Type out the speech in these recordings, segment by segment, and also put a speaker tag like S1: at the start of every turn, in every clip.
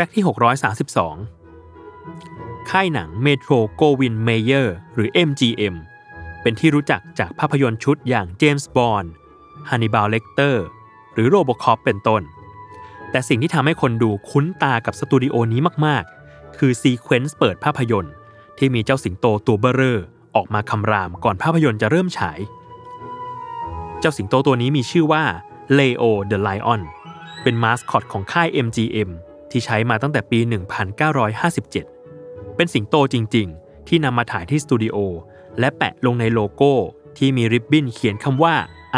S1: Fact ที่ 632 ค่ายหนัง Metro-Goldwyn-Mayer หรือ MGM เป็นที่รู้จักจากภาพยนตร์ชุดอย่างเจมส์บอนด์ฮันนิบาลเลกเตอร์หรือ RoboCop เป็นต้น แต่สิ่งที่ทำให้คนดูคุ้นตากับสตูดิโอนี้มาก ๆ คือ sequence เปิดภาพยนตร์ ที่มีเจ้าสิงโตตัวเบ้อเร่อออกมาคำรามก่อนภาพยนตร์จะเริ่มฉาย เจ้าสิงโตตัวนี้มีชื่อว่า Leo the Lion เป็นมาสคอตของค่าย MGM ที่ใช้มาตั้งแต่ปี 1957 เป็นสิงโตจริง ๆ ที่นำมาถ่ายที่สตูดิโอและแปะลงในโลโก้ที่มีริบบิ้นเขียนคำว่า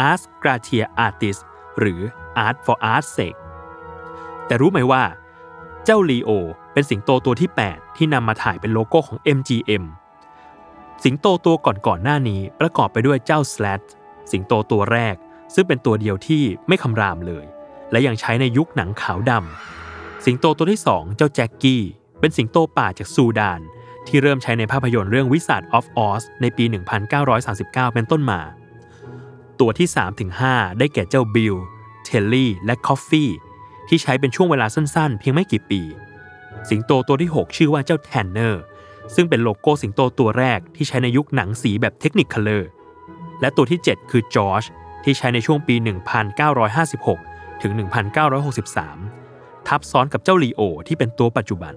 S1: Ars Gratia Artis หรือ Art for Art's sake แต่รู้ไหมว่า เจ้าลีโอเป็นสิงโตตัวที่ 8 ที่นำมาถ่ายเป็นโลโก้ของ MGM สิงโตตัวก่อนๆหน้านี้ประกอบไปด้วยเจ้า Slat สิงโตตัวแรก ซึ่งเป็นตัวเดียวที่ไม่คำรามเลย และยังใช้ในยุคหนังขาวดำ สิงโตตัวที่2เจ้าแจ็คกี้ เป็นสิงโตป่าจากซูดาน ที่เริ่มใช้ในภาพยนตร์เรื่อง Wizard of Oz ในปี 1939 เป็นต้นมา ตัวที่ 3-5 ได้แก่เจ้าบิลเทลลี่และคอฟฟี่ที่ใช้เป็นช่วงเวลาสั้นๆ เพียงไม่กี่ปี สิงโตตัวที่ 6 ชื่อว่าเจ้าแทนเนอร์ซึ่งเป็นโลโก้สิงโตตัวแรกที่ใช้ในยุคหนังสีแบบ Technicolorและตัวที่ 7 คือจอร์จที่ใช้ในช่วงปี 1956 ถึง 1963 ทับซ้อนกับเจ้าลีโอที่เป็นตัวปัจจุบัน